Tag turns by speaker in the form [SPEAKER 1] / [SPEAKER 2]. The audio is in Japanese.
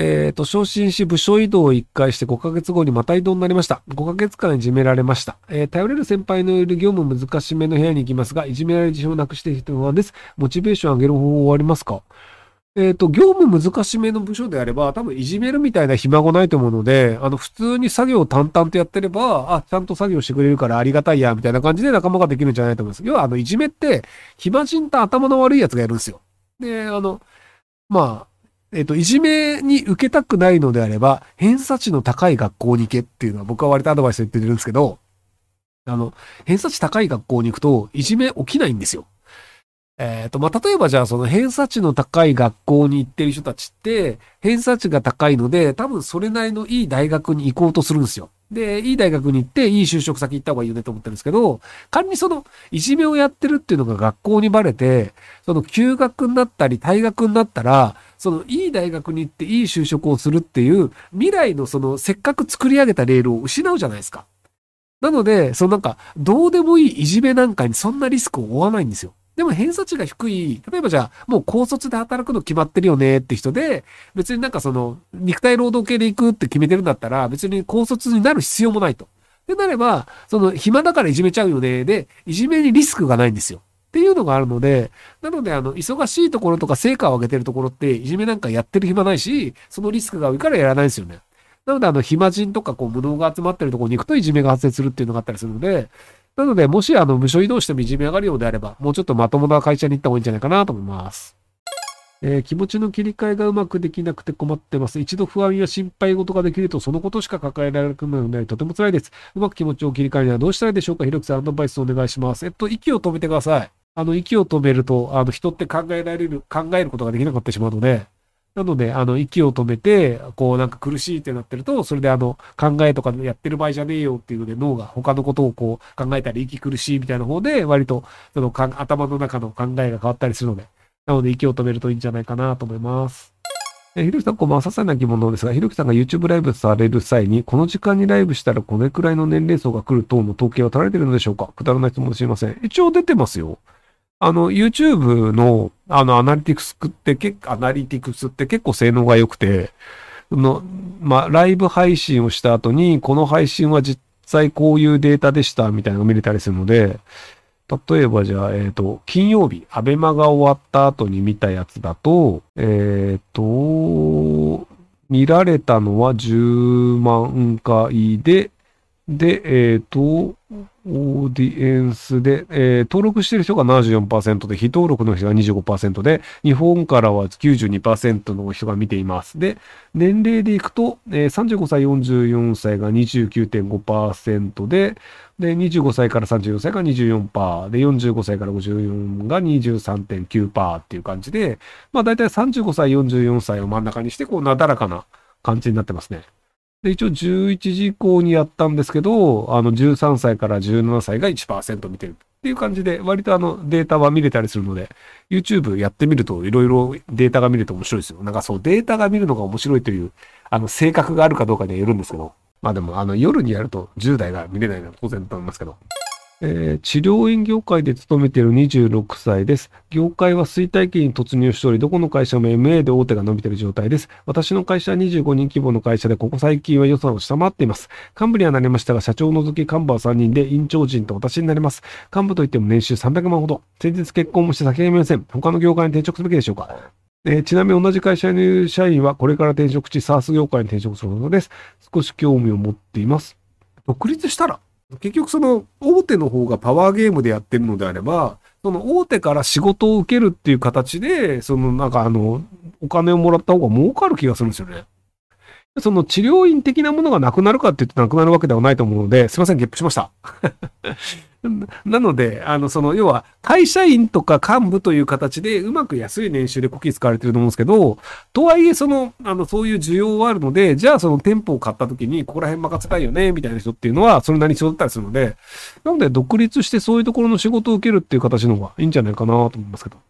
[SPEAKER 1] えっ、と、昇進し部署移動を1回して5ヶ月後にまた移動になりました。5ヶ月間いじめられました。えー頼れる先輩のいる業務難しめの部屋に行きますが、いじめられる自信をなくしている人はです。モチベーション上げる方法はありますか？えっ、と、業務難しめの部署であれば、多分いじめるみたいな暇がないと思うので、あの、普通に作業を淡々とやってれば、あ、ちゃんと作業してくれるからありがたいや、みたいな感じで仲間ができるんじゃないと思います。要は、あの、いじめって、暇人と頭の悪いやつがやるんですよ。で、あの、まあ、えっ、と、いじめに受けたくないのであれば、偏差値の高い学校に行けっていうのは僕は割とアドバイスで言ってるんですけど、あの、偏差値高い学校に行くと、いじめ起きないんですよ。えっ、と、まあ、例えばじゃあその偏差値の高い学校に行ってる人たちって、偏差値が高いので、多分それなりのいい大学に行こうとするんですよ。で、いい大学に行って、いい就職先行った方がいいよねと思ってるんですけど、仮にその、いじめをやってるっていうのが学校にバレて、その休学になったり退学になったら、そのいい大学に行っていい就職をするっていう未来のそのせっかく作り上げたレールを失うじゃないですか。なので、そのなんか、どうでもいいいじめなんかにそんなリスクを負わないんですよ。でも偏差値が低い、例えばじゃあ、もう高卒で働くの決まってるよねって人で、別になんかその、肉体労働系で行くって決めてるんだったら、別に高卒になる必要もないと。でなれば、その、暇だからいじめちゃうよね。で、いじめにリスクがないんですよ。っていうのがあるので、なので、あの、忙しいところとか成果を上げてるところって、いじめなんかやってる暇ないし、そのリスクが多いからやらないんですよね。なので、あの、暇人とか、こう、無能が集まってるところに行くといじめが発生するっていうのがあったりするので、なので、もし、あの、部署移動してもいじめ上がるようであれば、もうちょっとまともな会社に行った方がいいんじゃないかなと思います。えー気持ちの切り替えがうまくできなくて困ってます。一度不安や心配事ができると、そのことしか抱えられなくなるので、とても辛いです。うまく気持ちを切り替えるにはどうしたらいいでしょうか？ひろきさん、アドバイスお願いします。えっと、息を止めてください。あの、息を止めると、あの、人って考えられる、考えることができなくってしまうので、なので、あの、息を止めて、こう、なんか苦しいってなってると、それであの、考えとかやってる場合じゃねえよっていうので、脳が他のことをこう、考えたり、息苦しいみたいな方で、割と、そのか、頭の中の考えが変わったりするので、なので、息を止めるといいんじゃないかなと思います。えひろきさん、こんばんは。些細な疑問なんですが、ひろきさんが YouTube ライブされる際に、この時間にライブしたらこれくらいの年齢層が来る等の統計は取られてるのでしょうか？くだらない質問すいません。一応出てますよ。あの、YouTube の、あの、アナリティクスって結構、アナリティクスって結構性能が良くて、その、まあ、ライブ配信をした後に、この配信は実際こういうデータでした、みたいなのが見れたりするので、例えばじゃあ、えっ、と、金曜日、アベマが終わった後に見たやつだと、えっ、と、見られたのは10万回で、で、えっ、と、オーディエンスで、えー登録してる人が74%で、非登録の人が25%で、日本からは92%の人が見ています。で、年齢でいくと、えー35歳、44歳が29.5%で、で、25歳から34歳が24%で、45歳から54が23.9%っていう感じで、まあ大体35歳、44歳を真ん中にして、こう、なだらかな感じになってますね。で、一応11時以降にやったんですけど、あの、13歳から17歳が1%見てるっていう感じで、割とあの、データは見れたりするので、YouTube やってみると、いろいろデータが見れて面白いですよ。なんかそう、データが見るのが面白いという、あの、性格があるかどうかにはよるんですけど、まあでも、あの、夜にやると10代が見れないのは当然だと思いますけど。えー治療院業界で勤めている26歳です。業界は衰退期に突入しており、どこの会社も MA で大手が伸びている状態です。私の会社は25人規模の会社で、ここ最近は予算を下回っています。幹部にはなりましたが、社長を除き幹部は3人で、院長陣と私になります。幹部といっても年収300万ほど。先日結婚もして先が見ません。他の業界に転職すべきでしょうか？えーちなみに同じ会社にいる社員はこれから転職し、SARS 業界に転職するのです。少し興味を持っています。独立したら？結局その大手の方がパワーゲームでやってるのであれば、その大手から仕事を受けるっていう形で、そのなんかあの、お金をもらった方が儲かる気がするんですよね。その治療院的なものがなくなるかって言ってなくなるわけではないと思うので、すいません、ゲップしました。なので、あの、その、要は、会社員とか幹部という形で、うまく安い年収でコキ使われてると思うんですけど、とはいえ、その、あの、そういう需要はあるので、じゃあその店舗を買った時に、ここら辺任せたいよね、みたいな人っていうのは、それなりに必要だったりするので、なので、独立してそういうところの仕事を受けるっていう形の方がいいんじゃないかなと思いますけど。